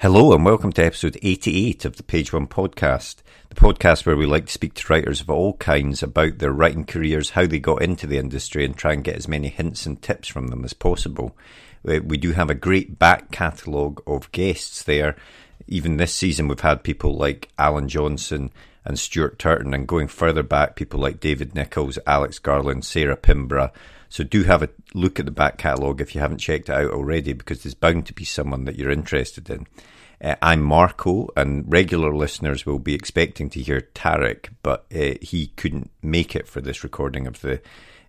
Hello and welcome to episode 88 of the Page One podcast, the podcast where we like to speak to writers of all kinds about their writing careers, how they got into the industry, and try and get as many hints and tips from them as possible. Uh, we do have a great back catalogue of guests there. Even this season, we've had people like Alan Johnson and Stuart Turton, and going further back, people like David Nicholls, Alex Garland, Sarah Pinborough. So do have a look at the back catalogue if you haven't checked it out already, because there's bound to be someone that you're interested in. Uh, I'm Marco, and regular listeners will be expecting to hear Tarek, but uh, he couldn't make it for this recording of the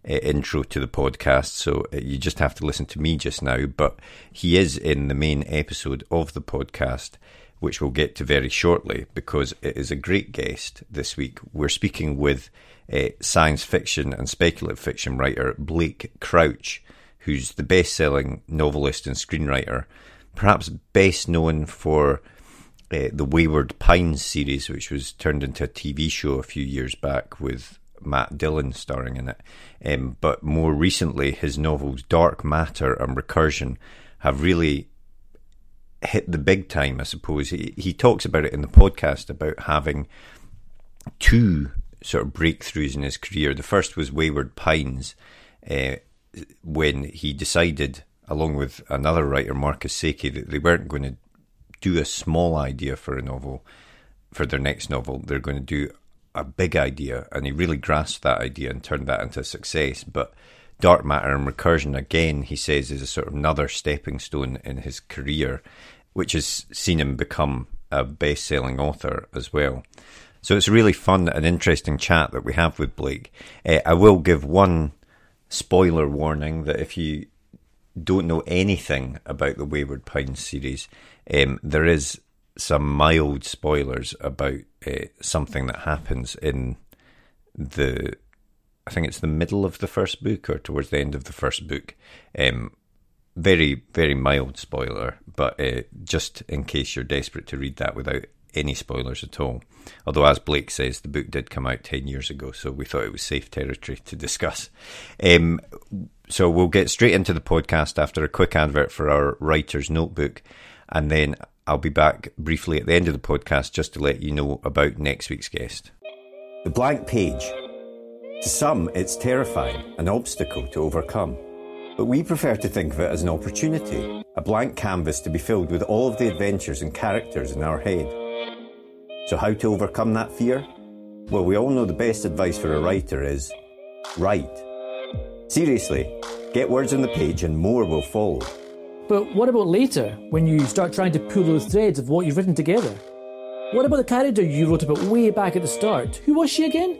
uh, intro to the podcast, so uh, you just have to listen to me just now. But he is in the main episode of the podcast, which we'll get to very shortly, because it is a great guest this week. We're speaking with uh, science fiction and speculative fiction writer Blake Crouch, who's the best selling novelist and screenwriter perhaps best known for uh, the Wayward Pines series, which was turned into a TV show a few years back with Matt Dillon starring in it. Um, but more recently, his novels Dark Matter and Recursion have really hit the big time, I suppose. He, he talks about it in the podcast about having two sort of breakthroughs in his career. The first was Wayward Pines, uh, when he decided along with another writer, Marcus Sakey, that they weren't going to do a small idea for a novel, for their next novel. They're going to do a big idea, and he really grasped that idea and turned that into success. But Dark Matter and Recursion, again, he says, is a sort of another stepping stone in his career, which has seen him become a best selling author as well. So it's a really fun and interesting chat that we have with Blake. Uh, I will give one spoiler warning that if you don't know anything about the Wayward Pines series, um, there is some mild spoilers about uh, something that happens in the. I think it's the middle of the first book or towards the end of the first book. Um, very, very mild spoiler, but uh, just in case you're desperate to read that without any spoilers at all. Although, as Blake says, the book did come out 10 years ago, so we thought it was safe territory to discuss. Um, so we'll get straight into the podcast after a quick advert for our writer's notebook, and then I'll be back briefly at the end of the podcast just to let you know about next week's guest. The blank page. To some, it's terrifying, an obstacle to overcome. But we prefer to think of it as an opportunity, a blank canvas to be filled with all of the adventures and characters in our head. So, how to overcome that fear? Well, we all know the best advice for a writer is write. Seriously, get words on the page and more will follow. But what about later, when you start trying to pull those threads of what you've written together? What about the character you wrote about way back at the start? Who was she again?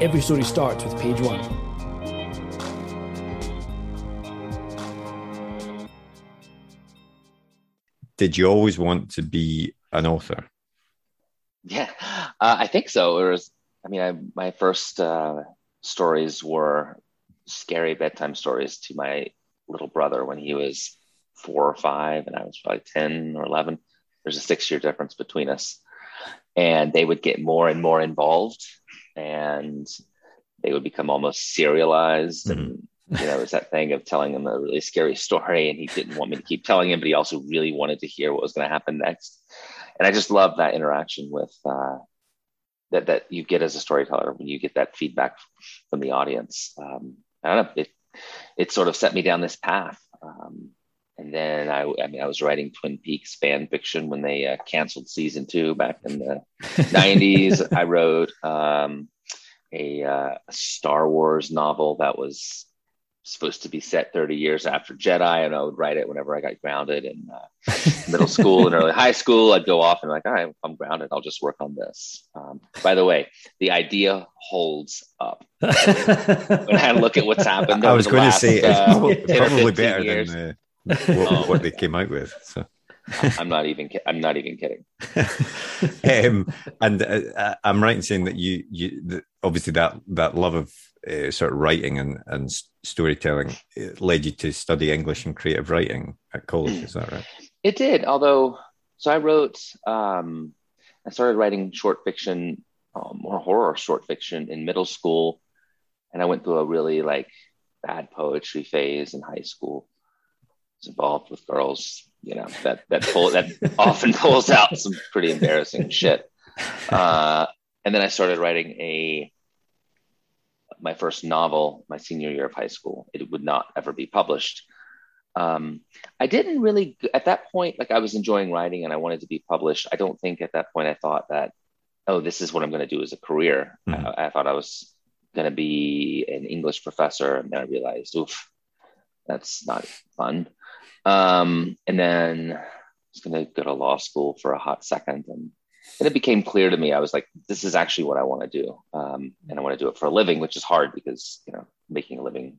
every story starts with page one. Did you always want to be an author? Yeah, uh, I think so. It was I mean, I, my first uh, stories were scary bedtime stories to my little brother when he was four or five, and I was probably 10 or 11. There's a six year difference between us. And they would get more and more involved, and they would become almost serialized. Mm-hmm. And, you know, it was that thing of telling him a really scary story, and he didn't want me to keep telling him, but he also really wanted to hear what was going to happen next. And I just love that interaction with uh, that that you get as a storyteller when you get that feedback from the audience. Um, I don't know. It it sort of set me down this path. Um, and then I, I mean, I was writing Twin Peaks fan fiction when they uh, canceled season two back in the 90s. I wrote um, a, uh, Star Wars novel that was supposed to be set 30 years after Jedi, and I would write it whenever I got grounded in uh, middle school and early high school. I'd go off and like, all right, I'm grounded. I'll just work on this. Um, by the way, the idea holds up. when I had a look at what's happened, I was going last, to say it's uh, probably, better years. than uh, what, what, they came out with. So. I'm not even. I'm not even kidding. um, and uh, I'm right in saying that you, you, obviously that that love of uh, sort of writing and, and storytelling led you to study English and creative writing at college. Is that right? It did. Although, so I wrote, um, I started writing short fiction, um, more horror short fiction in middle school. And I went through a really like bad poetry phase in high school. I was involved with girls, you know, that, that pull, that often pulls out some pretty embarrassing shit. Uh, and then I started writing a my first novel my senior year of high school. It would not ever be published. Um, I didn't really, at that point, like I was enjoying writing and I wanted to be published. I don't think at that point I thought that, oh, this is what I'm going to do as a career. Mm-hmm. I, I, thought I was going to be an English professor. And then I realized, oof, that's not fun. Um, and then I was going to go to law school for a hot second. And it became clear to me i was like this is actually what i want to do um, and i want to do it for a living which is hard because you know making a living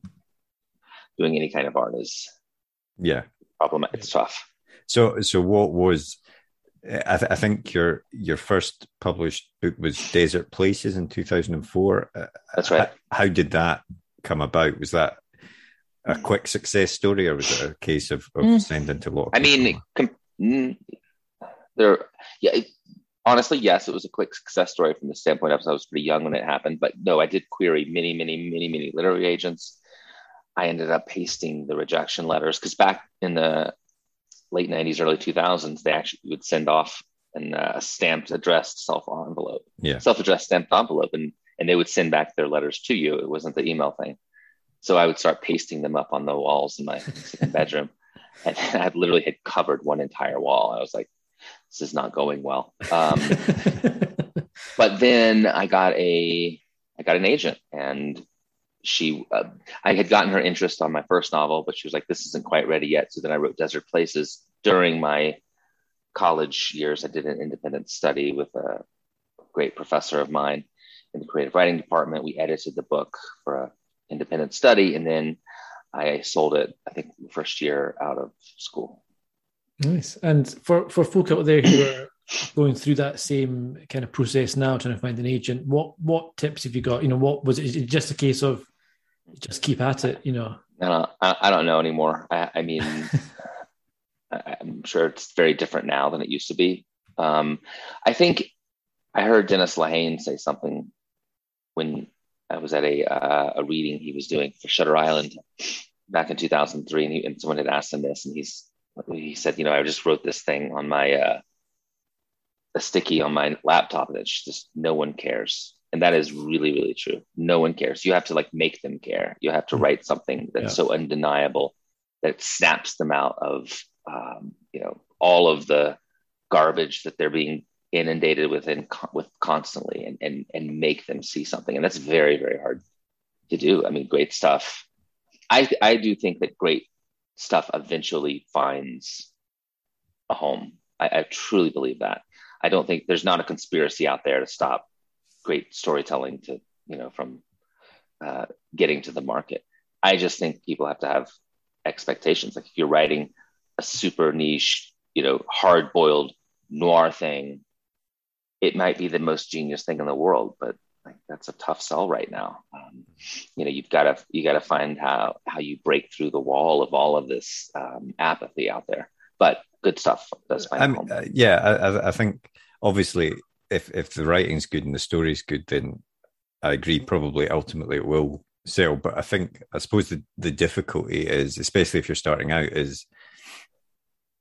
doing any kind of art is yeah problem it's tough so so what was I, th- I, think your your first published book was Desert Places in 2004. Uh, That's right. How, how, did that come about? Was that a quick success story, or was it a case of, of mm. sending to a lot? I mean, com- mm, there, yeah, honestly, yes, it was a quick success story from the standpoint of I was pretty young when it happened. But no, I did query many, many, many, many literary agents. I ended up pasting the rejection letters because back in the late 90s, early 2000s, they actually would send off an, uh, a stamped addressed self envelope, yeah. self addressed stamped envelope, and, and they would send back their letters to you. It wasn't the email thing. So I would start pasting them up on the walls in my bedroom. And I literally had covered one entire wall. I was like, this is not going well. Um, but then I got a, I got an agent and she, uh, I had gotten her interest on my first novel, but she was like, this isn't quite ready yet. So then I wrote Desert Places during my college years. I did an independent study with a great professor of mine in the creative writing department. We edited the book for an independent study and then I sold it, I think, the first year out of school. Nice. And for, for folk out there who are going through that same kind of process now, trying to find an agent, what what tips have you got? You know, what was it just a case of just keep at it? You know, I I don't know anymore. I, I mean, I'm sure it's very different now than it used to be. Um, I think I heard Dennis Lehane say something when I was at a uh, a reading he was doing for Shutter Island back in 2003, and, he, and someone had asked him this, and he's he said, you know, I just wrote this thing on my uh, a sticky on my laptop, and it's just no one cares, and that is really, really true. No one cares. You have to like make them care. You have to mm-hmm. write something that's yeah. so undeniable that snaps them out of, um, you know, all of the garbage that they're being inundated with and with constantly, and and and make them see something, and that's very, very hard to do. I mean, great stuff. I I do think that great stuff eventually finds a home. I, I truly believe that. I don't think there's not a conspiracy out there to stop great storytelling to you know from uh, getting to the market. I just think people have to have expectations. Like if you're writing a super niche, you know, hard boiled noir thing, it might be the most genius thing in the world, but like that's a tough sell right now. Um, you know, you've got to you got to find how how you break through the wall of all of this um, apathy out there. But good stuff I mean, uh, yeah, I, I think obviously if if the writing's good and the story's good, then I agree. Probably ultimately it will sell. But I think I suppose the the difficulty is, especially if you're starting out, is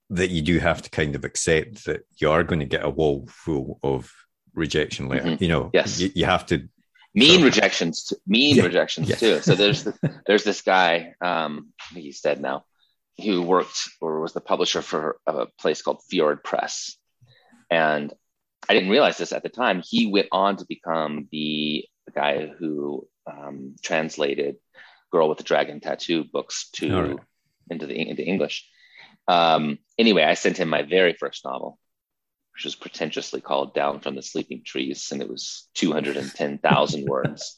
that you do have to kind of accept that you are going to get a wall full of rejection later. Mm-hmm. You know, yes, you, you have to mean so, rejections, mean yeah, rejections yeah. too. So there's the, there's this guy, um, he's dead now, who worked or was the publisher for a place called Fjord Press, and I didn't realize this at the time. He went on to become the guy who um, translated "Girl with the Dragon Tattoo" books to right. into the into English. Um, anyway, I sent him my very first novel, which was pretentiously called Down from the Sleeping Trees, and it was 210,000 words,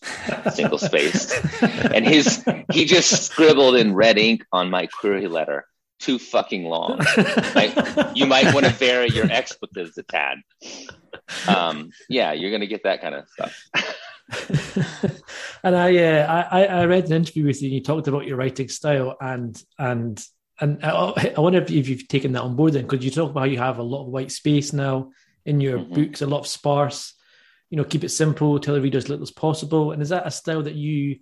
single spaced. And his he just scribbled in red ink on my query letter, too fucking long. like, you might want to vary your expletives a tad. Um, yeah, you're gonna get that kind of stuff. and I, uh, I, I read an interview with you. and You talked about your writing style, and and and I, I wonder if you've taken that on board then, because you talk about how you have a lot of white space now in your mm-hmm. books, a lot of sparse, you know, keep it simple, tell the reader as little as possible. And is that a style that you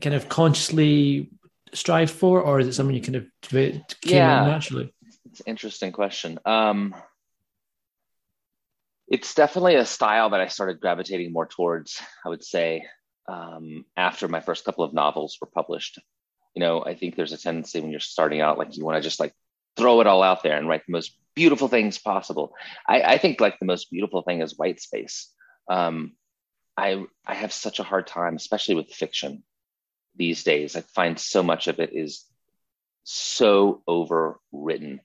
kind of consciously strive for, or is it something you kind of came yeah. naturally? It's an interesting question. Um, it's definitely a style that I started gravitating more towards, I would say, um, after my first couple of novels were published you know, I think there's a tendency when you're starting out, like you want to just like throw it all out there and write the most beautiful things possible. I, I think like the most beautiful thing is white space. Um, I I have such a hard time, especially with fiction these days. I find so much of it is so overwritten.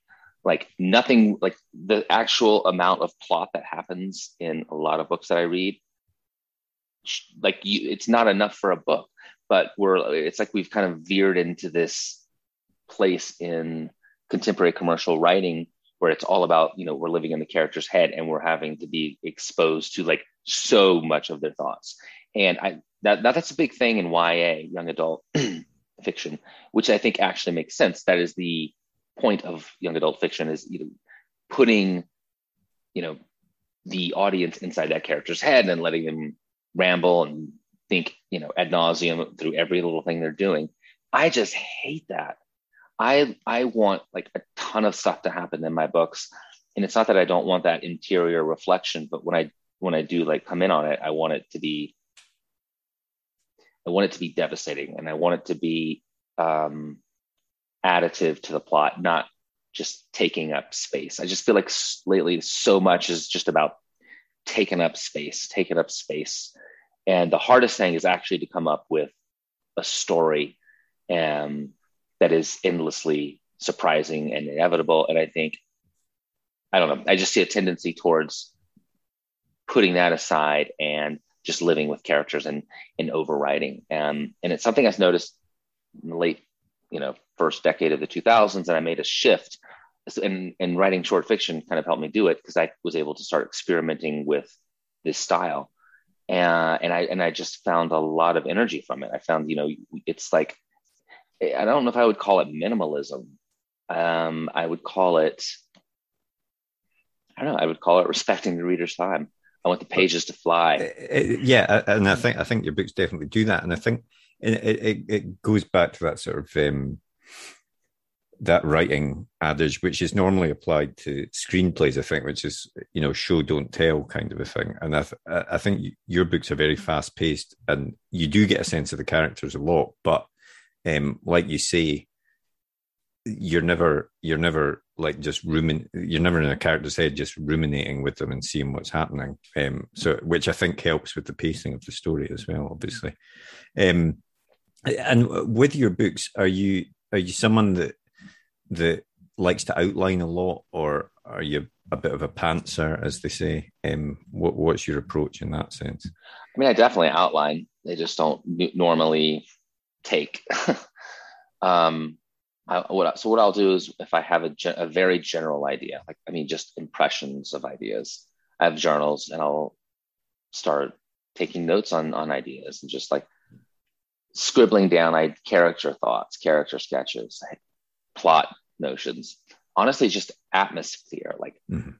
Like nothing, like the actual amount of plot that happens in a lot of books that I read, like you, it's not enough for a book but we're it's like we've kind of veered into this place in contemporary commercial writing where it's all about you know we're living in the character's head and we're having to be exposed to like so much of their thoughts. And i that, that's a big thing in ya young adult fiction which i think actually makes sense. That is the point of young adult fiction is you know putting you know the audience inside that character's head and letting them ramble and think, you know, ad nauseum through every little thing they're doing. I just hate that. I I want like a ton of stuff to happen in my books. And it's not that I don't want that interior reflection, but when I when I do like come in on it, I want it to be I want it to be devastating and I want it to be um additive to the plot, not just taking up space. I just feel like lately so much is just about taking up space, taking up space. And the hardest thing is actually to come up with a story um, that is endlessly surprising and inevitable. And I think, I don't know, I just see a tendency towards putting that aside and just living with characters and, and overwriting. Um, and it's something I've noticed in the late, you know, first decade of the 2000s. And I made a shift and, and writing short fiction kind of helped me do it because I was able to start experimenting with this style and and I and I just found a lot of energy from it. I found you know it's like I don't know if I would call it minimalism. Um, I would call it I don't know. I would call it respecting the reader's time. I want the pages to fly. Yeah, and I think I think your books definitely do that, and I think it it, it goes back to that sort of um, that writing adage, which is normally applied to screenplays, I think, which is you know show don't tell kind of a thing. And I, th- I think your books are very fast paced, and you do get a sense of the characters a lot. But um, like you say, you're never you're never like just rumin you're never in a character's head just ruminating with them and seeing what's happening. Um, so which I think helps with the pacing of the story as well, obviously. Um, and with your books, are you are you someone that that likes to outline a lot, or are you a bit of a pantser, as they say? Um, what, what's your approach in that sense? I mean, I definitely outline. They just don't normally take. um, I, what, so what I'll do is if I have a, a very general idea, like I mean, just impressions of ideas. I have journals, and I'll start taking notes on on ideas and just like scribbling down I character thoughts, character sketches, plot notions. Honestly, just atmosphere. Like mm-hmm.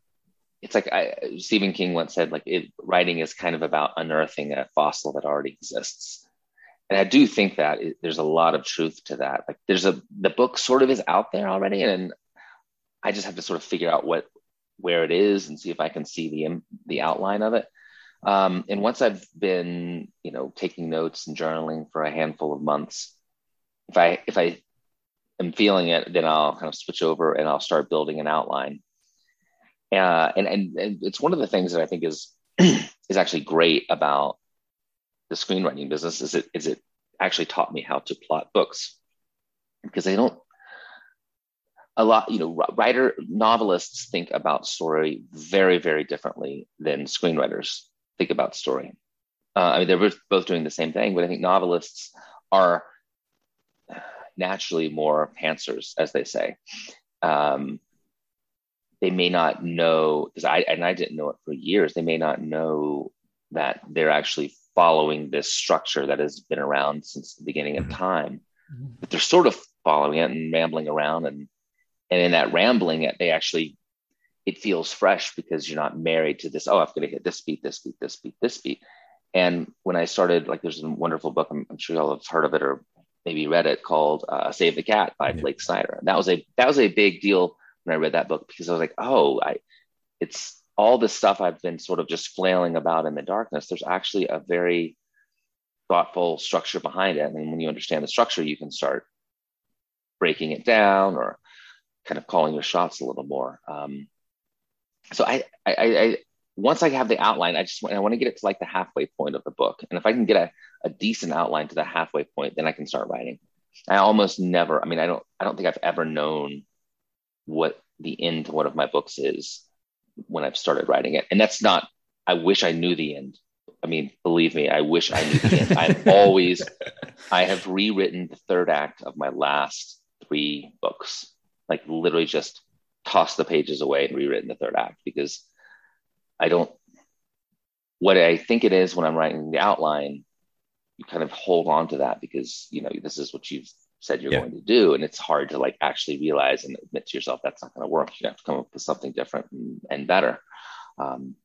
it's like I, Stephen King once said, like it, writing is kind of about unearthing a fossil that already exists. And I do think that it, there's a lot of truth to that. Like there's a the book sort of is out there already, and I just have to sort of figure out what where it is and see if I can see the the outline of it. Um, and once I've been, you know, taking notes and journaling for a handful of months, if I if I am feeling it, then I'll kind of switch over and I'll start building an outline. Uh, and, and and it's one of the things that I think is is actually great about the screenwriting business is it is it actually taught me how to plot books because they don't a lot you know writer novelists think about story very very differently than screenwriters think about story. Uh, I mean, they're both doing the same thing, but I think novelists are naturally more pantsers, as they say. Um, they may not know because I and I didn't know it for years. They may not know that they're actually following this structure that has been around since the beginning of mm-hmm. time. But they're sort of following it and rambling around, and and in that rambling, they actually it feels fresh because you're not married to this. Oh, I'm going to hit this beat, this beat, this beat, this beat. And when I started, like, there's a wonderful book. I'm, I'm sure y'all have heard of it or maybe read it called uh, "Save the Cat" by yeah. Blake Snyder. And that was a that was a big deal when I read that book because I was like, oh, I, it's all the stuff I've been sort of just flailing about in the darkness. There's actually a very thoughtful structure behind it, and when you understand the structure, you can start breaking it down or kind of calling your shots a little more. Um, so I, I, I, once I have the outline, I just want, I want to get it to like the halfway point of the book. And if I can get a, a decent outline to the halfway point, then I can start writing. I almost never, I mean, I don't, I don't think I've ever known what the end to one of my books is when I've started writing it. And that's not, I wish I knew the end. I mean, believe me, I wish I knew the end. I've always, I have rewritten the third act of my last three books, like literally just tossed the pages away and rewritten the third act because I don't, what I think it is when I'm writing the outline, you kind of hold on to that because, you know, this is what you've said you're yeah. going to do. And it's hard to like actually realize and admit to yourself that's not going to work. You have to come up with something different and, and better. Um,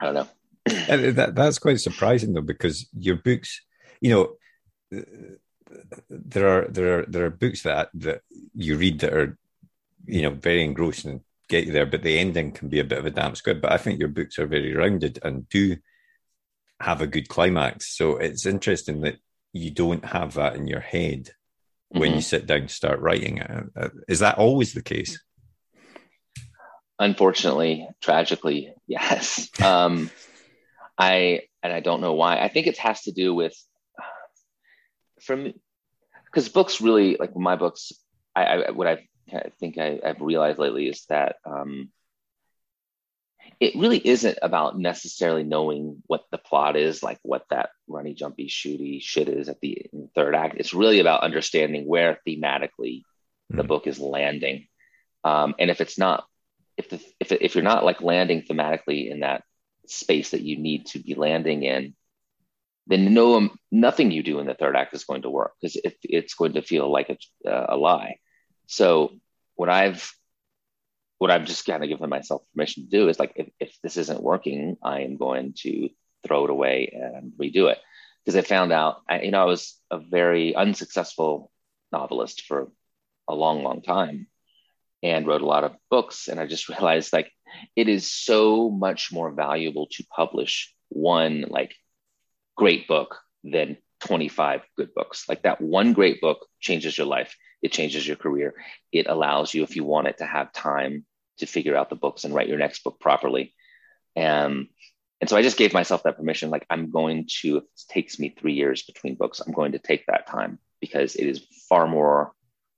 I don't know. and that, that's quite surprising though, because your books, you know, there are there are there are books that that you read that are you know, very engrossing get you there, but the ending can be a bit of a damp squib. But I think your books are very rounded and do have a good climax. So it's interesting that you don't have that in your head when mm-hmm. you sit down to start writing. Is that always the case? Unfortunately, tragically, yes. Um, I and I don't know why. I think it has to do with from because books really like my books. I, I what I've I think I, have realized lately is that um, it really isn't about necessarily knowing what the plot is, like what that runny, jumpy, shooty shit is at the third act. It's really about understanding where thematically mm-hmm. the book is landing. Um, and if it's not, if the, if if you're not like landing thematically in that space that you need to be landing in, then no um, nothing you do in the third act is going to work because it, it's going to feel like a, a lie. So what I've what I've just kind of given myself permission to do is like if, if this isn't working, I am going to throw it away and redo it. Because I found out, I, you know, I was a very unsuccessful novelist for a long, long time and wrote a lot of books. And I just realized like it is so much more valuable to publish one like great book than 25 good books. Like that one great book changes your life. It changes your career. It allows you, if you want it, to have time to figure out the books and write your next book properly. Um, and so I just gave myself that permission. Like I'm going to, if it takes me three years between books, I'm going to take that time because it is far more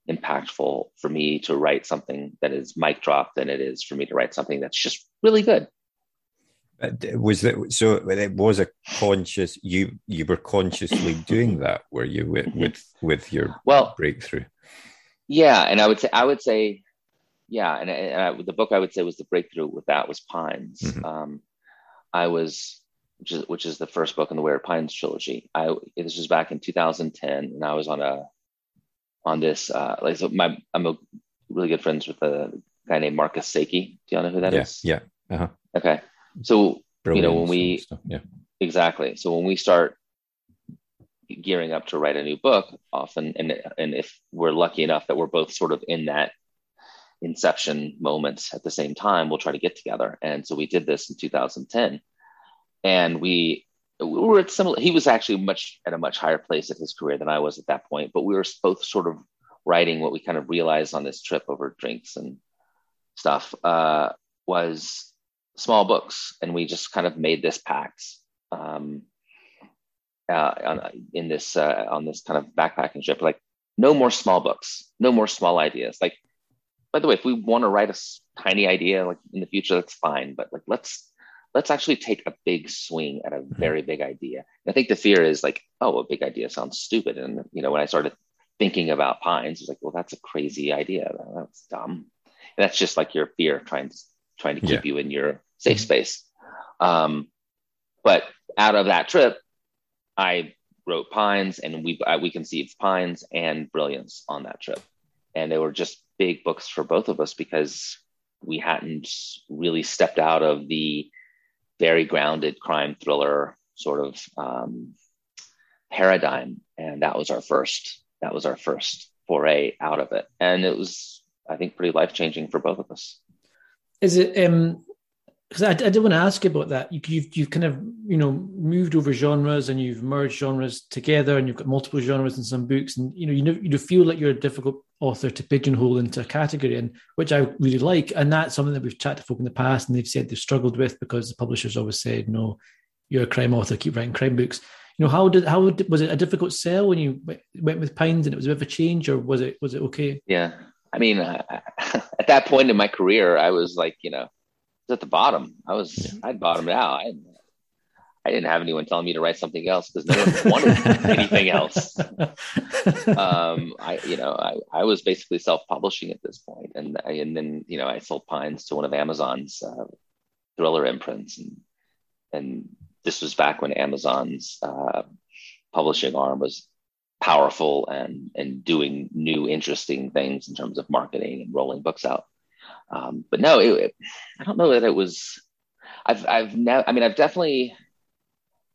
impactful for me to write something that is mic drop than it is for me to write something that's just really good. Was that so? It was a conscious. You you were consciously doing that, were you with with with your well breakthrough? Yeah, and I would say I would say, yeah, and, and I, the book I would say was the breakthrough with that was Pines. Mm-hmm. Um, I was which is which is the first book in the Wayward Pines trilogy. I this was back in 2010, and I was on a on this uh, like so my I'm a really good friends with a guy named Marcus Sakey. Do you know who that yeah, is? yeah, uh-huh. Okay, so you know when we stuff, yeah. Exactly. So when we start gearing up to write a new book often and and if we're lucky enough that we're both sort of in that inception moment at the same time we'll try to get together. And so we did this in 2010 and we we were at similar he was actually much at a much higher place in his career than i was at that point but we were both sort of writing what we kind of realized on this trip over drinks and stuff uh, was small books and we just kind of made this pact um, uh, on, in this uh, on this kind of backpacking trip like no more small books no more small ideas. Like by the way if we want to write a tiny idea like in the future that's fine but like let's let's actually take a big swing at a mm-hmm. very big idea. And i think the fear is like oh a big idea sounds stupid. And you know when i started thinking about pines it's like well that's a crazy idea. That's dumb. And that's just like your fear trying to trying to keep yeah. you in your safe mm-hmm. space um, but out of that trip I wrote Pines, and we we conceived Pines and Brilliance on that trip, and they were just big books for both of us because we hadn't really stepped out of the very grounded crime thriller sort of um, paradigm, and that was our first that was our first foray out of it, and it was I think pretty life changing for both of us. Is it um because I, I did want to ask you about that. You, you've you've kind of you know moved over genres and you've merged genres together, and you've got multiple genres in some books, and you know you know you feel like you're a difficult author to pigeonhole into a category, and which I really like, and that's something that we've chatted to folk in the past, and they've said they've struggled with because the publishers always said, "No, you're a crime author, keep writing crime books." You know, how did how was it a difficult sell when you went with Pines, and it was a bit of a change, or was it was it okay? Yeah, I mean, uh, at that point in my career, I was like, you know at the bottom. I was yeah. I'd bottomed out. I, I didn't have anyone telling me to write something else because no one wanted anything else. Um, I you know I, I was basically self publishing at this point, and and then you know I sold Pines to one of Amazon's uh, thriller imprints, and and this was back when Amazon's uh, publishing arm was powerful and and doing new interesting things in terms of marketing and rolling books out. Um, but no, it, I don't know that it was. I've I've never. I mean, I've definitely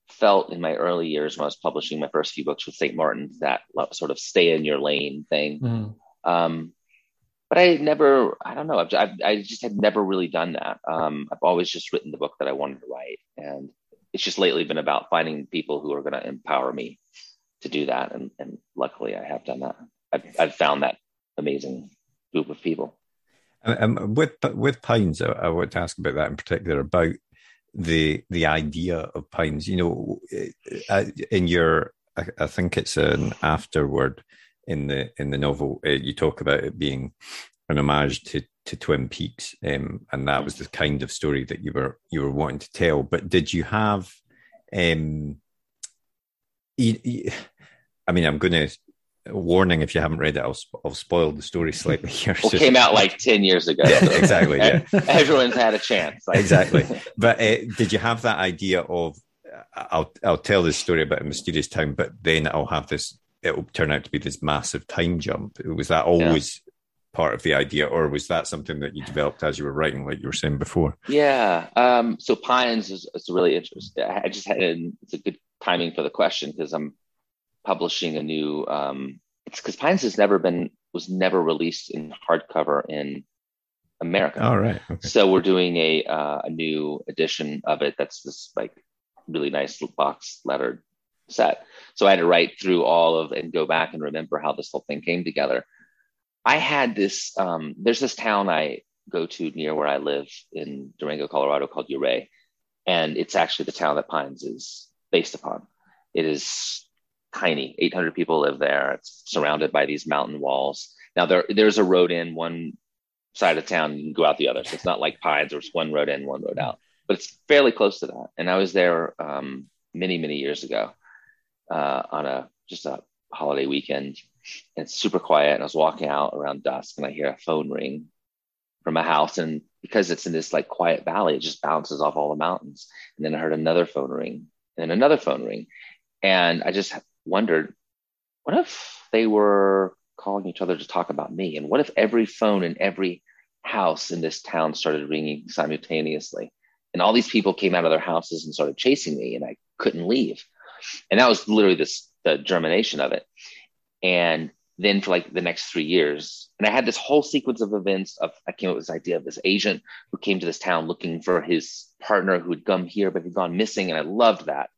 felt in my early years when I was publishing my first few books with St. Martin's that sort of stay in your lane thing. Mm. Um, but I never, I don't know, I've, I've, i just had never really done that. Um, I've always just written the book that I wanted to write. And it's just lately been about finding people who are going to empower me to do that. And, and luckily I have done that. I've, I've found that amazing group of people. Um, with with pines, I, I want to ask about that in particular about the the idea of pines. You know, uh, in your, I, I think it's an afterword in the in the novel. Uh, you talk about it being an homage to to Twin Peaks, um, and that was the kind of story that you were you were wanting to tell. But did you have? Um, I mean, I'm going to warning if you haven't read it, I'll, I'll spoil the story slightly here. Well, came out like 10 years ago. Yeah, exactly. Yeah. Everyone's had a chance. exactly. But uh, did you have that idea of, I'll, I'll tell this story about a mysterious town, but then I'll have this, it'll turn out to be this massive time jump. Was that always yeah. part of the idea, or was that something that you developed as you were writing, like you were saying before? Yeah. Um, so Pines is, is really interesting. I just had, it's a good timing for the question because I'm publishing a new um, it's because Pines has never been was never released in hardcover in America. All right. Okay. So we're doing a uh, a new edition of it. That's this like really nice box lettered set. So I had to write through all of and go back and remember how this whole thing came together. I had this. Um, there's this town I go to near where I live in Durango, Colorado, called Ouray, and it's actually the town that Pines is based upon. It is tiny. 800 people live there. It's surrounded by these mountain walls. Now there there's a road in one side of town. You can go out the other. So it's not like pines there's one road in one road out. But it's fairly close to that. And i was there um, many many years ago uh, on a just a holiday weekend. And it's super quiet. And i was walking out around dusk and i hear a phone ring from a house. And because it's in this like quiet valley, it just bounces off all the mountains. And then I heard another phone ring and another phone ring. And I just wondered, what if they were calling each other to talk about me? And what if every phone in every house in this town started ringing simultaneously? And all these people came out of their houses and started chasing me, and I couldn't leave. And that was literally this the germination of it. And then for like the next three years, and I had this whole sequence of events of I came up with this idea of this agent who came to this town looking for his partner who had come here but had gone missing, and I loved that.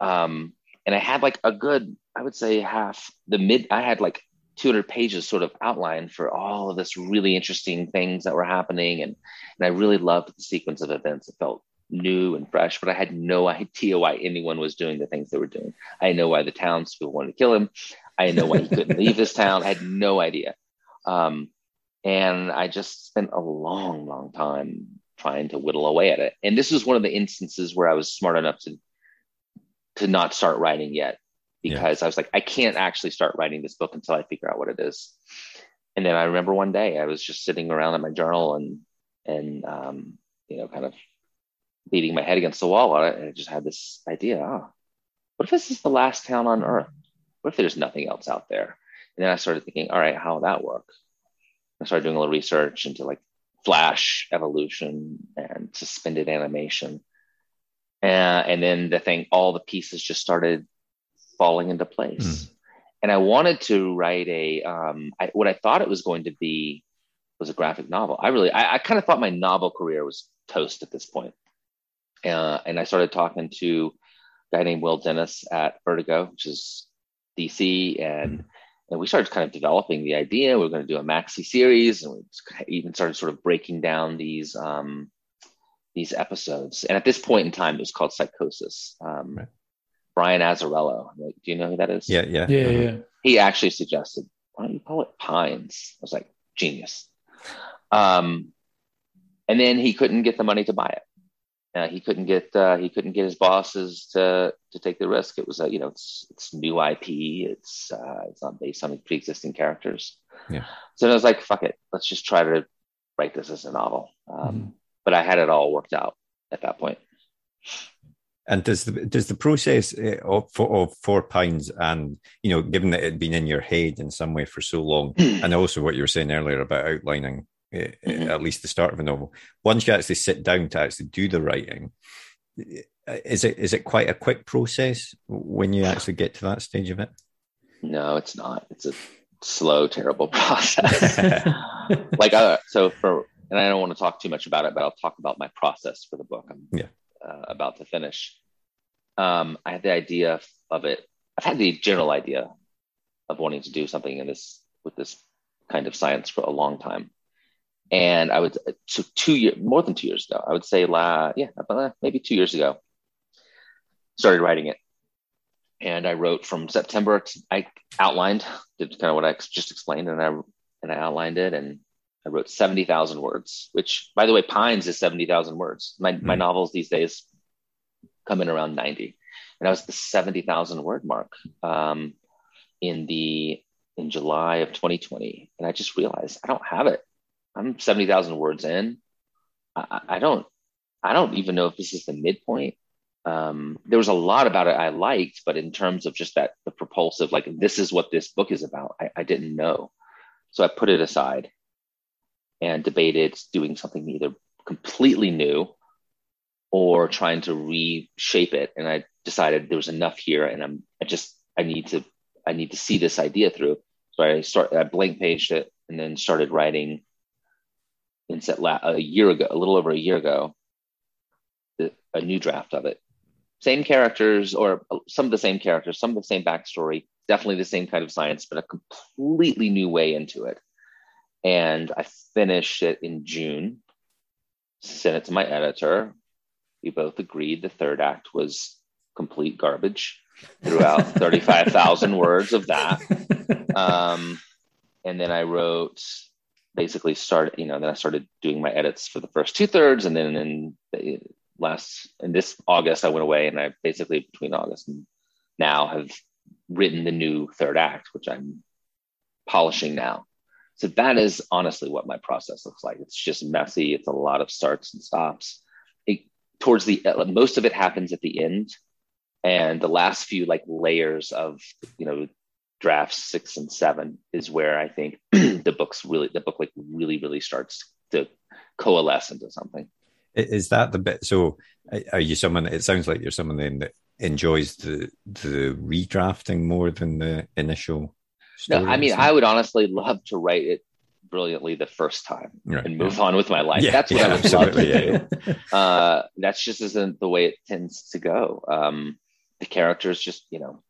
Um, and I had like a good, I would say half the mid. I had like 200 pages sort of outlined for all of this really interesting things that were happening, and and I really loved the sequence of events. It felt new and fresh, but I had no idea why anyone was doing the things they were doing. I know why the townspeople wanted to kill him. I know why he couldn't leave this town. I had no idea. Um, and I just spent a long, long time trying to whittle away at it. And this was one of the instances where I was smart enough to to not start writing yet because yeah. I was like, I can't actually start writing this book until I figure out what it is. And then I remember one day I was just sitting around in my journal and and um, you know, kind of beating my head against the wall. And I just had this idea, oh, what if this is the last town on earth? What if there's nothing else out there? And then I started thinking, all right, how would that work? I started doing a little research into like flash evolution and suspended animation. And, and then the thing, all the pieces just started falling into place. Mm. And I wanted to write a, um, I, what I thought it was going to be was a graphic novel. I really, I, I kind of thought my novel career was toast at this point. Uh, and I started talking to a guy named Will Dennis at Vertigo, which is DC, and and we started kind of developing the idea. We are going to do a maxi series, and we even started sort of breaking down these um, these episodes. And at this point in time, it was called Psychosis. Um, right. Brian Azzarello, like, do you know who that is? Yeah, yeah, yeah, yeah. He actually suggested, why don't you call it Pines? I was like, genius. Um, and then he couldn't get the money to buy it. Uh, he couldn't get uh, he couldn't get his bosses to to take the risk. It was a you know it's it's new IP. It's uh, it's not based on pre-existing characters. Yeah. So I was like, fuck it, let's just try to write this as a novel. Um, mm-hmm. But I had it all worked out at that point. And does the does the process uh, of of Four Pines and you know, given that it had been in your head in some way for so long, and also what you were saying earlier about outlining uh, mm-hmm. at least the start of a novel. Once you actually sit down to actually do the writing, is it is it quite a quick process when you actually get to that stage of it? No, it's not. It's a slow, terrible process. like, uh, so for, and I don't want to talk too much about it, but I'll talk about my process for the book I'm yeah. uh, about to finish. Um, I had the idea of it. I've had the general idea of wanting to do something in this with this kind of science for a long time and I would so two years more than two years ago, I would say la yeah maybe two years ago, started writing it, and I wrote from September. To, I outlined did kind of what I just explained, and I and I outlined it, and I wrote seventy thousand words. Which, by the way, Pines is seventy thousand words. My mm. my novels these days come in around ninety, and I was the seventy thousand word mark um, in the in July of 2020, and I just realized I don't have it. I'm 70,000 words in. I, I, don't, I don't even know if this is the midpoint. Um, there was a lot about it I liked, but in terms of just that, the propulsive, like this is what this book is about, I, I didn't know. So I put it aside and debated doing something either completely new or trying to reshape it. And I decided there was enough here and I'm, I just, I need to, I need to see this idea through. So I start, I blank paged it and then started writing in set la- a year ago, a little over a year ago, a new draft of it. Same characters, or some of the same characters, some of the same backstory, definitely the same kind of science, but a completely new way into it. And I finished it in June, sent it to my editor. We both agreed the third act was complete garbage throughout 35,000 words of that. Um, and then I wrote basically started, you know, then I started doing my edits for the first two thirds, and then in the last in this August I went away, and I basically between August and now have written the new third act, which I'm polishing now. So that is honestly what my process looks like. It's just messy. It's a lot of starts and stops. It, towards the uh, most of it happens at the end, and the last few like layers of you know drafts six and seven is where I think the book's really the book like really really starts to coalesce into something. Is that the bit? So, uh, are you someone? It sounds like you're someone then that enjoys the the redrafting more than the initial. No, I mean, I would honestly love to write it brilliantly the first time right, and move yeah. on with my life. Yeah, that's what yeah, I would love to do. Uh, that's just isn't the way it tends to go. Um, the characters just, you know,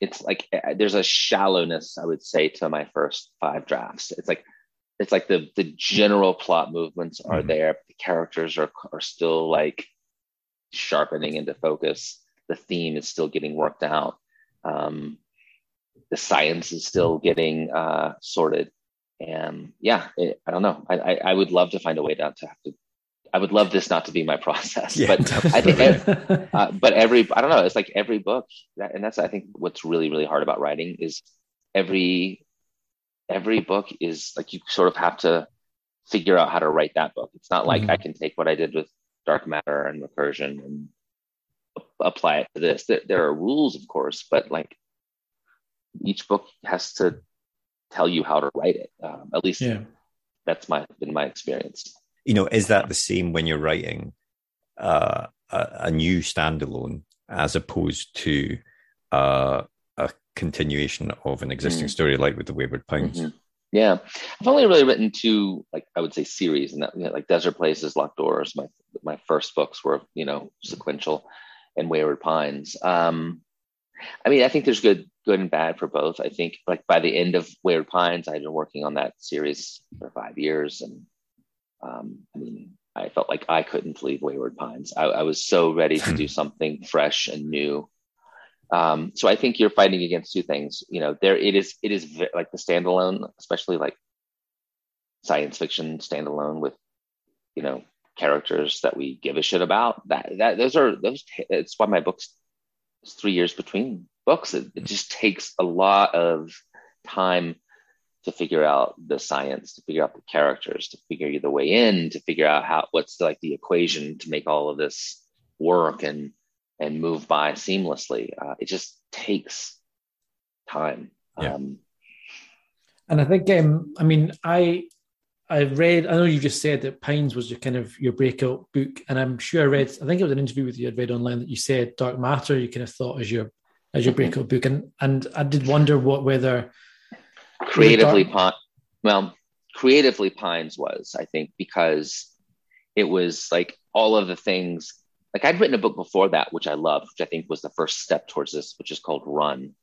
it's like uh, there's a shallowness, I would say, to my first five drafts. It's like it's like the the general plot movements are mm-hmm. there. The characters are are still like sharpening into focus. The theme is still getting worked out. Um, the science is still getting uh, sorted. And yeah, it, I don't know. I, I, I, would love to find a way not to have to. I would love this not to be my process, yeah, but I think, uh, but every I don't know. It's like every book, and that's I think what's really really hard about writing is every every book is like you sort of have to figure out how to write that book. It's not like mm-hmm. I can take what I did with dark matter and recursion and apply it to this. There, there are rules, of course, but like each book has to tell you how to write it. Um, at least yeah. that's my been my experience. You know, is that the same when you're writing uh, a, a, new standalone as opposed to uh, a continuation of an existing mm-hmm. story, like with the Wayward Pines? Mm-hmm. Yeah, I've only really written two, like I would say, series, and that you know, like Desert Places, Locked Doors. My my first books were you know sequential, and Wayward Pines. Um, I mean, I think there's good good and bad for both. I think like by the end of Wayward Pines, I had been working on that series for five years, and um, I mean, I felt like I couldn't leave Wayward Pines. I, I was so ready to do something fresh and new um, so I think you're fighting against two things. You know, there it is. It is like the standalone, especially like science fiction standalone with, you know, characters that we give a shit about. That that those are those. It's why my books. It's three years between books. It, it just takes a lot of time to figure out the science, to figure out the characters, to figure the way in, to figure out how what's the, like the equation to make all of this work and and move by seamlessly. Uh, it just takes time. Yeah. Um, and I think, um, I mean, I I read. I know you just said that Pines was your kind of your breakout book, and I'm sure I read. I think it was an interview with you I read online that you said Dark Matter you kind of thought as your as your breakout book, and and I did wonder what whether creatively Dark... well creatively Pines was I think because it was like all of the things like I'd written a book before that, which I loved, which I think was the first step towards this, which is called Run,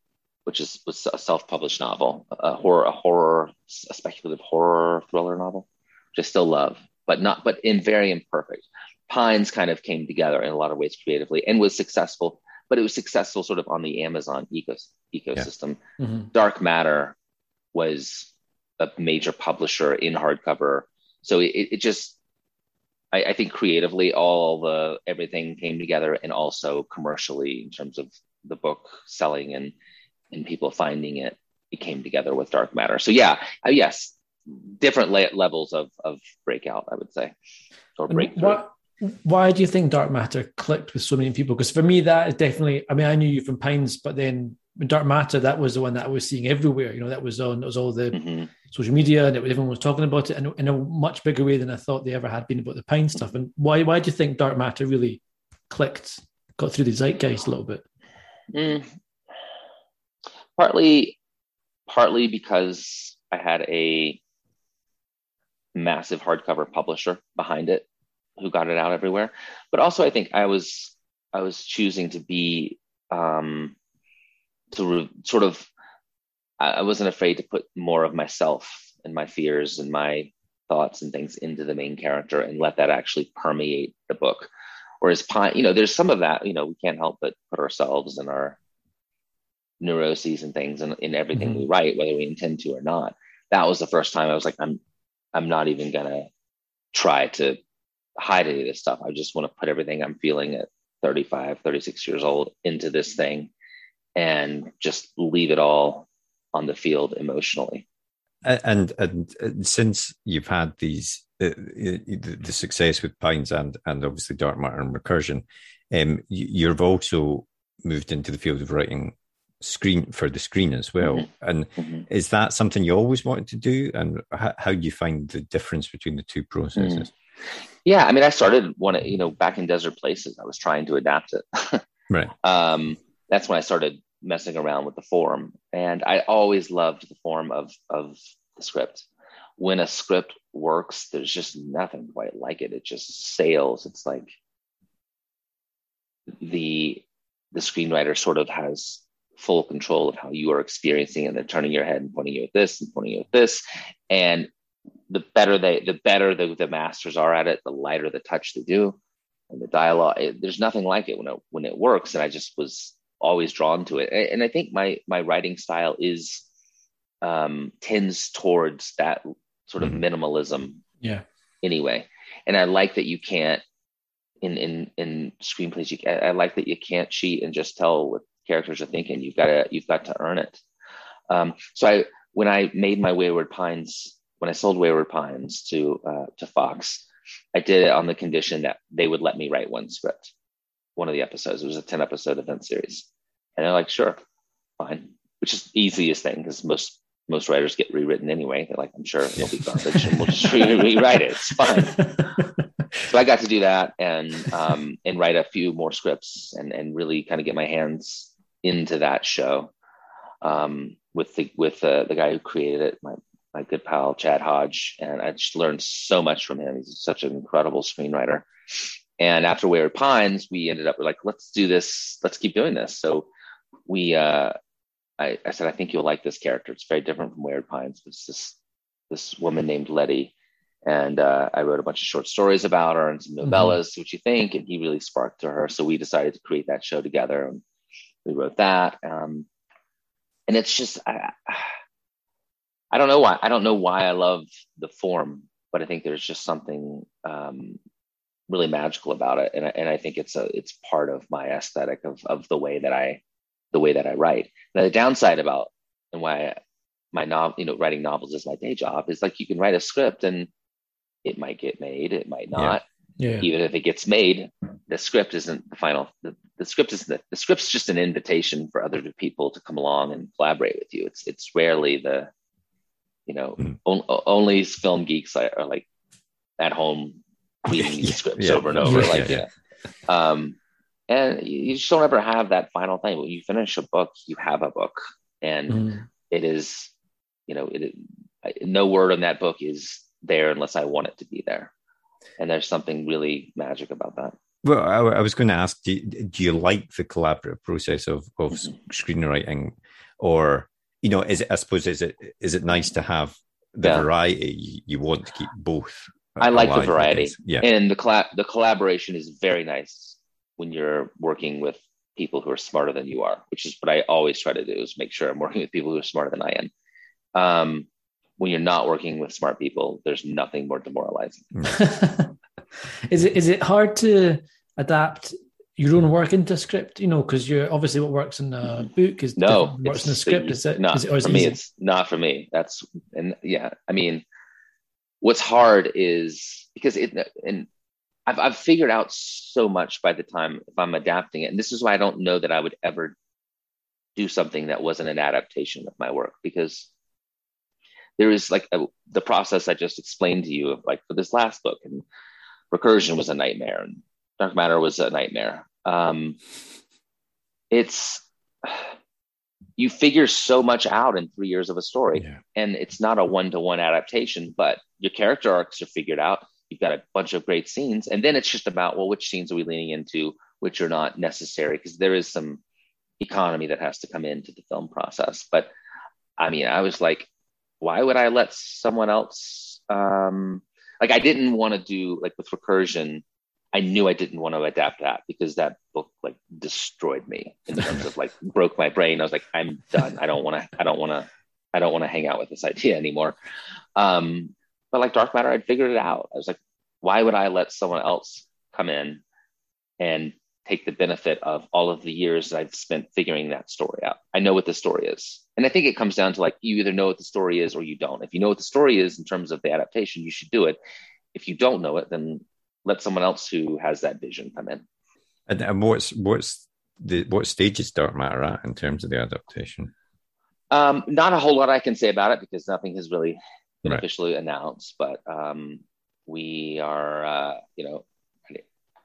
which is was a self-published novel, a horror, a horror, a speculative horror thriller novel, which I still love, but not, but in very imperfect. Pines kind of came together in a lot of ways creatively and was successful, but it was successful sort of on the Amazon ecos- ecosystem. Yeah. Mm-hmm. Dark Matter was a major publisher in hardcover, so it, it just I, I, think creatively all the everything came together and also commercially in terms of the book selling and and people finding it it came together with dark matter so yeah uh, yes different la- levels of of breakout i would say or breakthrough why, why do you think dark matter clicked with so many people because for me that is definitely i mean i knew you from pines but then dark matter that was the one that i was seeing everywhere you know that was on it was all the mm-hmm social media and it, everyone was talking about it in, in, a much bigger way than I thought they ever had been about the Pine stuff. And why why do you think Dark Matter really clicked, got through the zeitgeist a little bit? Mm. Partly, partly because I had a massive hardcover publisher behind it who got it out everywhere, but also I think I was I was choosing to be um, to re- sort of I wasn't afraid to put more of myself and my fears and my thoughts and things into the main character and let that actually permeate the book. Whereas Pine, you know, there's some of that, you know, we can't help but put ourselves and our neuroses and things in, in everything mm-hmm. we write, whether we intend to or not. That was the first time I was like, I'm I'm not even gonna try to hide any of this stuff. I just want to put everything I'm feeling at 35, 36 years old into this thing and just leave it all on the field emotionally. and, and and since you've had these uh, the, the, success with Pines and and obviously Dark Matter and Recursion, um, you, have also moved into the field of writing screen for the screen as well. Mm-hmm. And mm-hmm. is that something you always wanted to do? And how, how do you find the difference between the two processes? Mm. Yeah, I mean, I started one, you know, back in Desert Places. I was trying to adapt it. right. Um, that's when I started messing around with the form, and I always loved the form of of the script. When a script works, there's just nothing quite like it. It just sails. It's like the the screenwriter sort of has full control of how you are experiencing it. And they're turning your head and pointing you at this and pointing you at this. And the better they, the better the, the masters are at it, the lighter the touch they do, and the dialogue. It, there's nothing like it when it when it works. And I just was always drawn to it. And, and I think my my writing style is um, tends towards that sort of mm-hmm. minimalism. Yeah. Anyway, and I like that you can't in in in screenplays. You, I, I like that you can't cheat and just tell what characters are thinking. You've got to you've got to earn it. Um, so I when I made my Wayward Pines when I sold Wayward Pines to uh, to Fox, I did it on the condition that they would let me write one script, one of the episodes. It was a ten episode event series, and they're like, "Sure, fine," which is the easiest thing because most most writers get rewritten anyway. They're like, "I'm sure it'll be garbage, and we'll just re- rewrite it. It's fine." so I got to do that and um, and write a few more scripts and and really kind of get my hands into that show um, with the with the, the guy who created it, my my good pal Chad Hodge, and I just learned so much from him. He's such an incredible screenwriter. And after Wayward Pines, we ended up we're like, let's do this, let's keep doing this. So we, uh, I, I said, I think you'll like this character. It's very different from Wayward Pines. It's this this woman named Letty, and uh, I wrote a bunch of short stories about her and some mm-hmm. novellas. Mm-hmm. what you think? And he really sparked to her. So we decided to create that show together. And we wrote that. Um, and it's just, I, I don't know why. I don't know why I love the form, but I think there's just something um, really magical about it. And I, and I think it's a, it's part of my aesthetic of, of the way that I, the way that I write. Now, the downside about and why my novel, you know, writing novels is my day job is like you can write a script and it might get made, it might not. Yeah. yeah. Even if it gets made, the script isn't the final. The, the script is the, the script's just an invitation for other people to come along and collaborate with you. It's it's rarely the, you know, mm. on, only film geeks are, are, like at home reading yeah. scripts yeah. over and over. like, yeah. Um, and you just don't ever have that final thing. When you finish a book, you have a book, and mm. it is, you know, it, no word on that book is there unless I want it to be there. And there's something really magic about that. Well, I, I was going to ask, do, do, you like the collaborative process of, of mm-hmm. screenwriting, or you know, is it? I suppose is it is it nice to have the yeah. variety? You want to keep both. I like the variety, yeah, and the collab the collaboration is very nice when you're working with people who are smarter than you are, which is what I always try to do is make sure I'm working with people who are smarter than I am. Um, when you're not working with smart people, there's nothing more demoralizing. is it is it hard to adapt your own work into script? You know, because you're obviously what works in a book is no works in a script. Is it? Not is it, for me. It's not for me. That's and yeah. I mean, what's hard is because it and I've I've figured out so much by the time if I'm adapting it, and this is why I don't know that I would ever do something that wasn't an adaptation of my work because there is like a, the process I just explained to you of like for this last book and recursion was a nightmare and dark matter was a nightmare. Um, it's you figure so much out in three years of a story yeah. and it's not a one-to-one adaptation but your character arcs are figured out you've got a bunch of great scenes and then it's just about well which scenes are we leaning into which are not necessary because there is some economy that has to come into the film process but i mean i was like why would I let someone else? Um, like I didn't want to do like with recursion. I knew I didn't want to adapt that because that book like destroyed me in terms of like broke my brain. I was like, I'm done. I don't want to. I don't want to. I don't want to hang out with this idea anymore. Um, but like dark matter, I'd figured it out. I was like, why would I let someone else come in and take the benefit of all of the years I've spent figuring that story out. I know what the story is. And I think it comes down to like you either know what the story is or you don't. If you know what the story is in terms of the adaptation, you should do it. If you don't know it, then let someone else who has that vision come in. And, and what's what's the what stages Dark Matter at in terms of the adaptation? Um, not a whole lot I can say about it because nothing has really been Right. officially announced. But um, we are, uh, you know,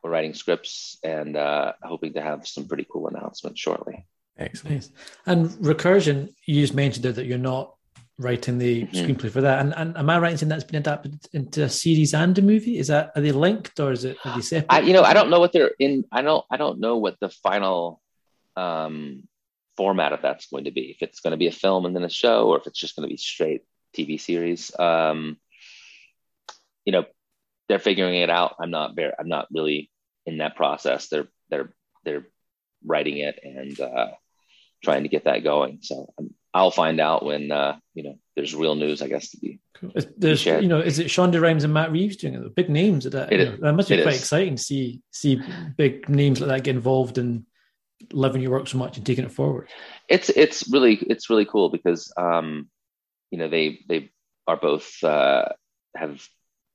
we're writing scripts and uh, hoping to have some pretty cool announcements shortly. Excellent. Nice. And recursion, you just mentioned there that you're not writing the Mhm. screenplay for that. And, and am I right in saying that's been adapted into a series and a movie? Is that are they linked or is it are they separate? I, you know, I don't know what they're in. I don't. I don't know what the final um, format of that's going to be. If it's going to be a film and then a show, or if it's just going to be straight TV series. Um, you know, they're figuring it out. I'm not very. I'm not really in that process. They're they're they're writing it and uh, trying to get that going. So um, I'll find out when uh, you know there's real news. I guess to be Cool. Is, there's, shared. you know, is it Shonda Rhimes and Matt Reeves doing it? Big names at that. It you know, that must be It quite is. exciting to see see big names like that get involved in loving your work so much and taking it forward. it's it's really it's really cool because um you know they they are both uh have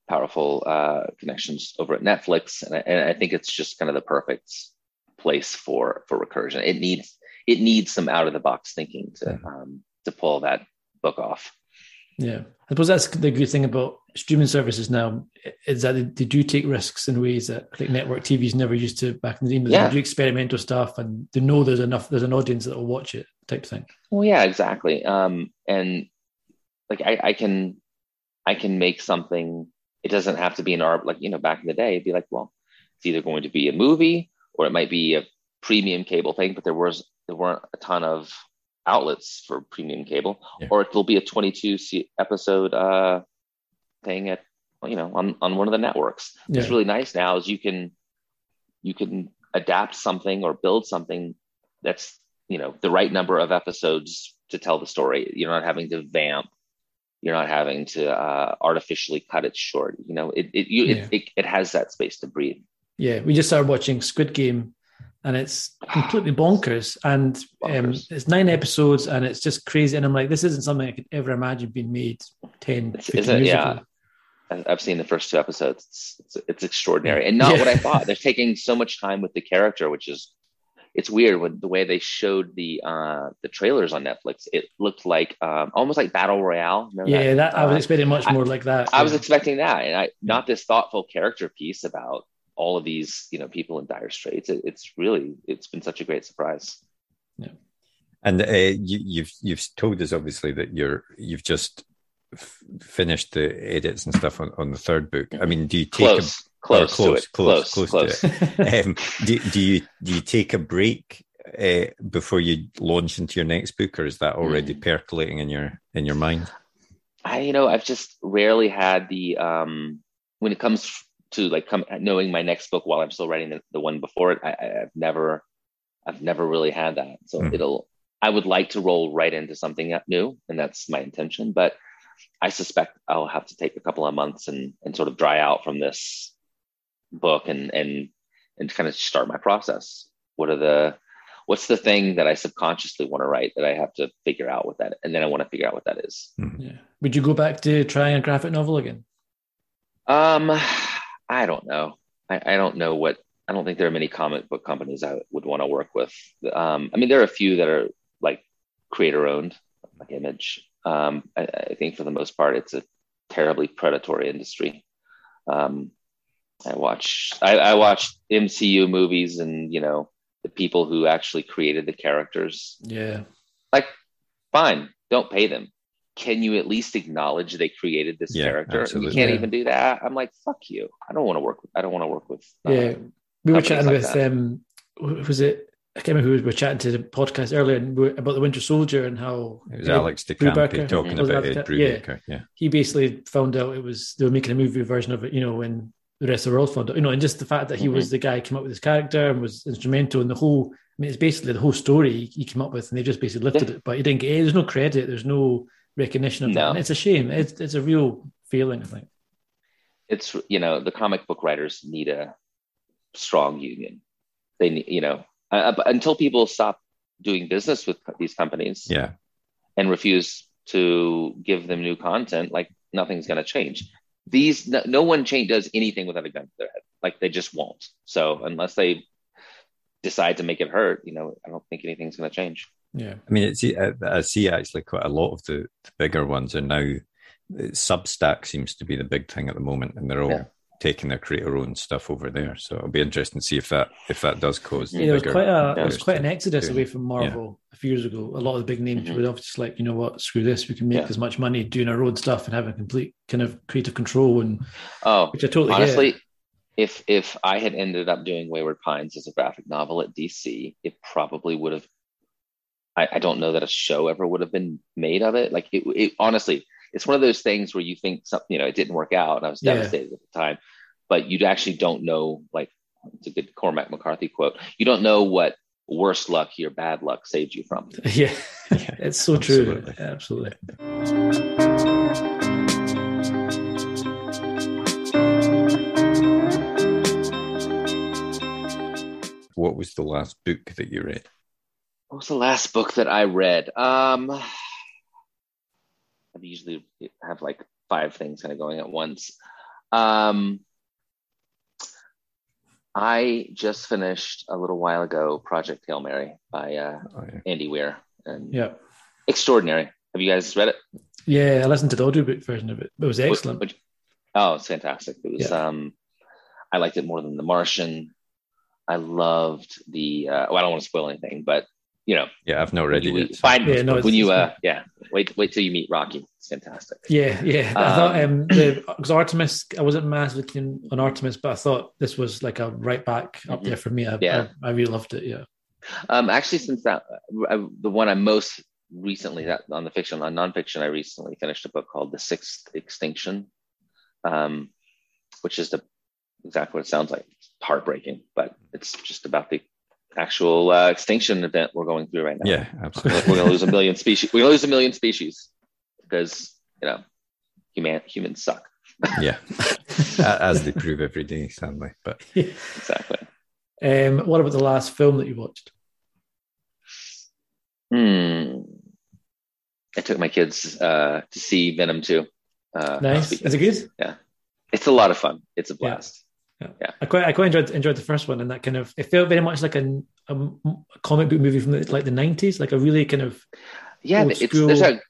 powerful uh connections over at netflix and I, and I think it's just kind of the perfect place for for recursion it needs it needs some out of the box thinking to um to pull that book off Yeah, I suppose that's the good thing about streaming services now is that they, do take risks in ways that like network TVs never used to back in the day. Yeah. They do experimental stuff and they know there's enough there's an audience that will watch it type thing. Well, yeah, exactly. Um, and like I, I can, I can make something. It doesn't have to be an art. Like you know, back in the day, it'd be like, well, it's either going to be a movie or it might be a premium cable thing. But there was there weren't a ton of outlets for premium cable, Yeah. or it'll be a 22 episode uh, thing at you know on on one of the networks. What's really nice now is you can you can adapt something or build something that's you know the right number of episodes to tell the story you're not having to vamp you're not having to uh, artificially cut it short you know it it, you, Yeah. it, it it has that space to breathe Yeah, we just started watching Squid Game, and it's completely bonkers. And um, Bonkers. it's nine episodes, and it's just crazy. And I'm like, this isn't something I could ever imagine being made 10, It's- 15 isn't it? Yeah. ago. I- I've seen the first two episodes. It's, it's, it's extraordinary and not Yeah. what I thought. They're taking so much time with the character, which is it's weird with the way they showed the uh, the trailers on Netflix. It looked like um, almost like battle royale. Remember Yeah, that I was Uh, expecting much I- more like that. I was expecting that, and I not this thoughtful character piece about all of these you know people in dire straits. It, it's really it's been such a great surprise. Yeah. And uh, you, you've you've told us obviously that you're you've just f- finished the edits and stuff on, on the third book. I mean, do you take Close, a close, close, to it, close, close, close close. um, do, do you do you take a break uh, before you launch into your next book, or is that already Mm. percolating in your in your mind? I you know I've just rarely had the um when it comes to like come knowing my next book while I'm still writing the, the one before it. I, I- I've never I've never really had that. So Mhm. it'll I would like to roll right into something new, and that's my intention. But I suspect I'll have to take a couple of months and and sort of dry out from this book and and and kind of start my process. What are the what's the thing that I subconsciously want to write that I have to figure out what that and then I want to figure out what that is. yeah. Would you go back to trying a graphic novel again? Um, I don't know. I, I don't know what. I don't think there are many comic book companies I would want to work with. Um, I mean, there are a few that are like creator owned, like Image. Um, I, I think for the most part, it's a terribly predatory industry. Um, I watch. I, I watch MCU movies, and you know the people who actually created the characters. Yeah. Like, fine, don't pay them. Can you at least acknowledge they created this Yeah, character? absolutely. You can't Yeah. even do that. I'm like, fuck you. I don't want to work with. I don't want to work with. uh, Yeah. We were chatting like with that. um who was it I can't remember who we were chatting to the podcast earlier and we were- about the Winter Soldier and how It was Alex DeCampi Brubaker- talking was it about Alex Ed De- yeah. Yeah. he basically found out it was they were making a movie version of it, you know, when the rest of the world found out, you know, and just the fact that he was the guy who came up with this character and was instrumental in the whole. I mean, it's basically the whole story he came up with, and they just basically lifted Yeah. it, but he didn't get. There's no credit. There's no recognition of that, and it's a shame. It's it's a real feeling, I think. It's you know the comic book writers need a strong union. they need, you know, uh, until people stop doing business with these companies Yeah. and refuse to give them new content, like nothing's going to change. These no, no one change does anything without a gun to their head. Like they just won't. So unless they decide to make it hurt, you know, I don't think anything's going to change. Yeah. I mean, it's, I I see actually quite a lot of the, the bigger ones are now. Substack seems to be the big thing at the moment, and they're all Yeah. taking their creator own stuff over there. So it'll be interesting to see if that if that does cause. the Yeah, there was quite a there was quite an exodus do away from Marvel a few years ago. A lot of the big names Mhm. were just like, you know what, screw this. We can make Yeah. as much money doing our own stuff and having complete kind of creative control and Oh, which I totally honestly, get. if if I had ended up doing Wayward Pines as a graphic novel at DC, it probably would have. I, I don't know that a show ever would have been made of it. Like it, it honestly, it's one of those things where you think something, you know, it didn't work out, and I was Yeah. devastated at the time. But you actually don't know. Like it's a good Cormac McCarthy quote. You don't know what worse luck or bad luck saved you from. Yeah, Yeah, it's so true. absolutely. Absolutely. What was the last book that you read? What was the last book that I read? Um, I usually have like five things kind of going at once. Um, I just finished a little while ago Project Hail Mary by uh, Oh, yeah. Andy Weir, and Yeah. extraordinary. Have you guys read it? Yeah, I listened to the audiobook version of it. It was excellent. Which- oh, it's fantastic. It was. Yeah. Um, I liked it more than The Martian. I loved the. Uh, well, I don't want to spoil anything, but you know, Yeah, I've not read it when you yet. find Yeah, no, when you uh, yeah, wait wait till you meet Rocky. It's fantastic. Yeah, yeah. I thought Um, um the because Artemis, I wasn't massively keen on Artemis, but I thought this was like a right back up Mhm. there for me. I, Yeah. I, I really loved it. Yeah, Um, actually, since that, I, the one I most recently that on the fiction on nonfiction, I recently finished a book called The Sixth Extinction, um, which is the exactly what it sounds like. It's heartbreaking, but it's just about the actual uh, extinction event we're going through right now. Yeah, absolutely. we're going to lose a million species. We're going to lose a million species because you know, human humans suck. yeah, as they prove every day, sadly. But Exactly. Um, what about the last film that you watched? Hmm. I took my kids uh, to see Venom 2. Uh, Nice. last Is it weekend. good? It's a lot of fun. It's a blast. I quite, I quite enjoyed enjoyed the first one, and that kind of it felt very much like a, a, a comic book movie from the, like the nineties, like a really kind of Yeah, Old it's there's a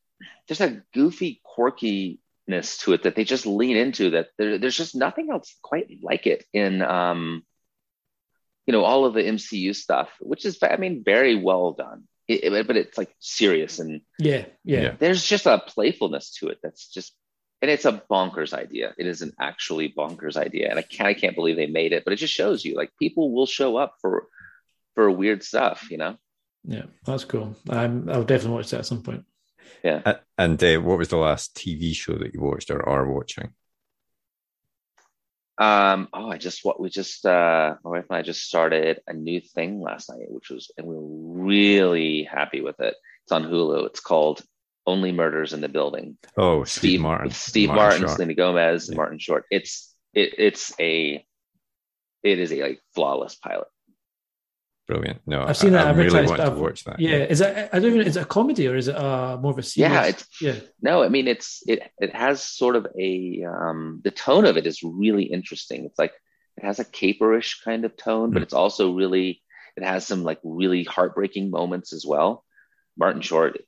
there's a goofy quirkiness to it that they just lean into. That there, there's just nothing else quite like it in um, you know, all of the MCU stuff, which is I mean very well done. It, it- but it's like serious and yeah, yeah, Yeah. there's just a playfulness to it that's just and it's a bonkers idea it is an actually bonkers idea and i can't i can't believe they made it but it just shows you like people will show up for for weird stuff you know yeah. That's cool. I'm, I'll definitely watch that at some point. A- and uh, what was the last TV show that you watched or are watching? um oh i just what we just uh my wife and i just started a new thing last night which was and we were really happy with it it's on hulu it's called only murders in the building Oh, Steve, Steve Martin. Steve Martin, Short. Selena Gomez, Yeah. Martin Short. It's it, it's a it is a like flawless pilot. Brilliant. No, I've seen I, that I really advertised, want to I've- watch that. Yeah, is that I don't even know, is it a comedy or is it uh more of a serious? Yeah, it's yeah, no, I mean it's it it has sort of a um the tone of it is really interesting. It's like it has a caperish kind of tone, but Hmm. it's also really it has some like really heartbreaking moments as well. Martin Short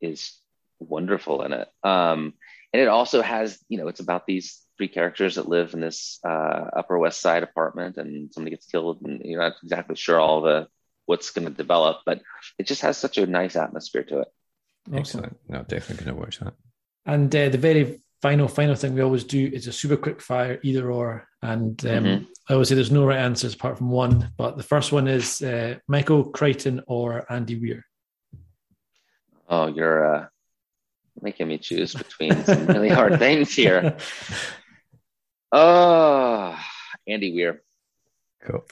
is wonderful in it. Um and it also has, you know, it's about these three characters that live in this uh, Upper West Side apartment, and somebody gets killed, and you're not exactly sure all the what's going to develop, but it just has such a nice atmosphere to it. awesome. Excellent. No, definitely going to watch that. And uh, the very final, final thing we always do is a super quick fire, either or. And um, Mhm. I always say there's no right answers apart from one. But the first one is uh, Michael Crichton or Andy Weir. Oh, you're uh, making me choose between some really hard things here. Oh, Andy Weir. Cool.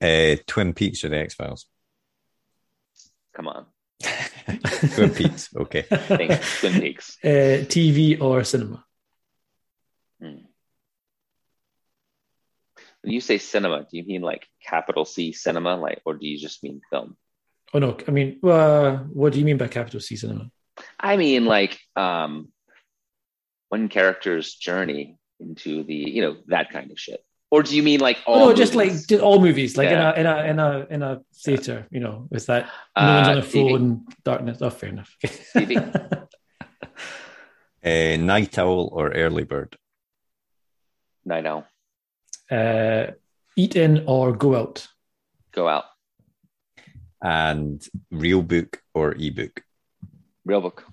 Uh, Twin Peaks or the X Files? Come on, Twin Peaks. Okay. thanks. Twin Peaks. Uh, TV or cinema. When you say cinema, do you mean like capital C cinema, like, or do you just mean film? Oh no, I mean, uh, what do you mean by capital C cinema? I mean like um, one character's journey into the, you know, that kind of shit. Or do you mean like all? Oh, no, just like all movies, like Yeah. in a in a in a in a theater, you know, with that no one's Uh, on a TV. phone, darkness. Oh, fair enough. TV. Uh, night owl or early bird? I know. uh, eat in or go out. Go out. And real book or ebook? Real book.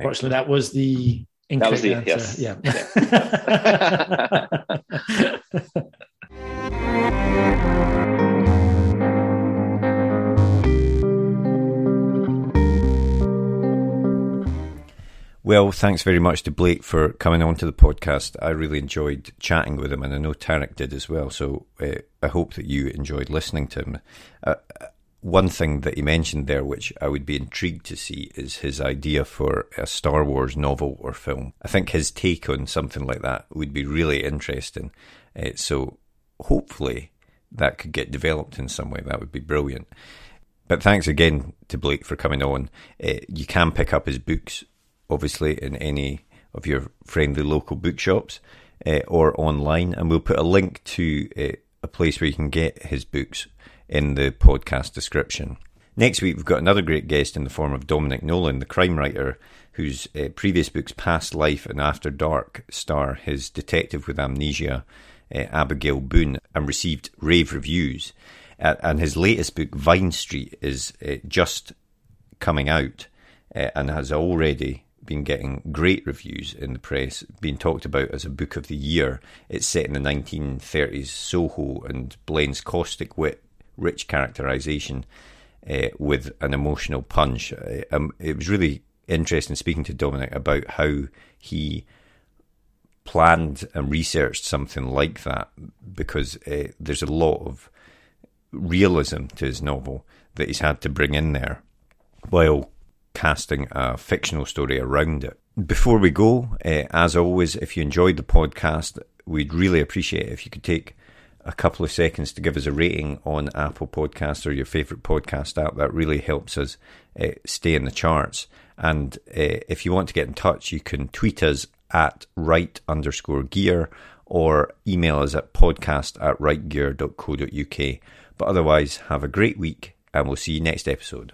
Fortunately, that was the That was the- answer. yes. Yeah. Well, thanks very much to Blake for coming on to the podcast. I really enjoyed chatting with him, and I know Tarek did as well. So uh, I hope that you enjoyed listening to him. Uh, one thing that he mentioned there, which I would be intrigued to see, is his idea for a Star Wars novel or film. I think his take on something like that would be really interesting. Uh, so hopefully that could get developed in some way. That would be brilliant. But thanks again to Blake for coming on. Uh, you can pick up his books, obviously, in any of your friendly local bookshops uh, or online. And we'll put a link to uh, a place where you can get his books in the podcast description. Next week, we've got another great guest in the form of Dominic Nolan, the crime writer whose uh, previous books, Past Life and After Dark, star his detective with amnesia, uh, Abigail Boone, and received rave reviews. Uh, and his latest book, Vine Street, is uh, just coming out uh, and has already been getting great reviews in the press, being talked about as a book of the year. It's set in the 1930s Soho and blends caustic wit, rich characterization uh, with an emotional punch. Uh, um, it was really interesting speaking to Dominic about how he planned and researched something like that because uh, there's a lot of realism to his novel that he's had to bring in there while casting a fictional story around it. Before we go, uh, as always, if you enjoyed the podcast, we'd really appreciate it if you could take a couple of seconds to give us a rating on Apple Podcasts or your favourite podcast app. That really helps us uh, stay in the charts. And uh, if you want to get in touch, you can tweet us at write underscore gear or email us at podcast at writegear.co.uk. But otherwise, have a great week and we'll see you next episode.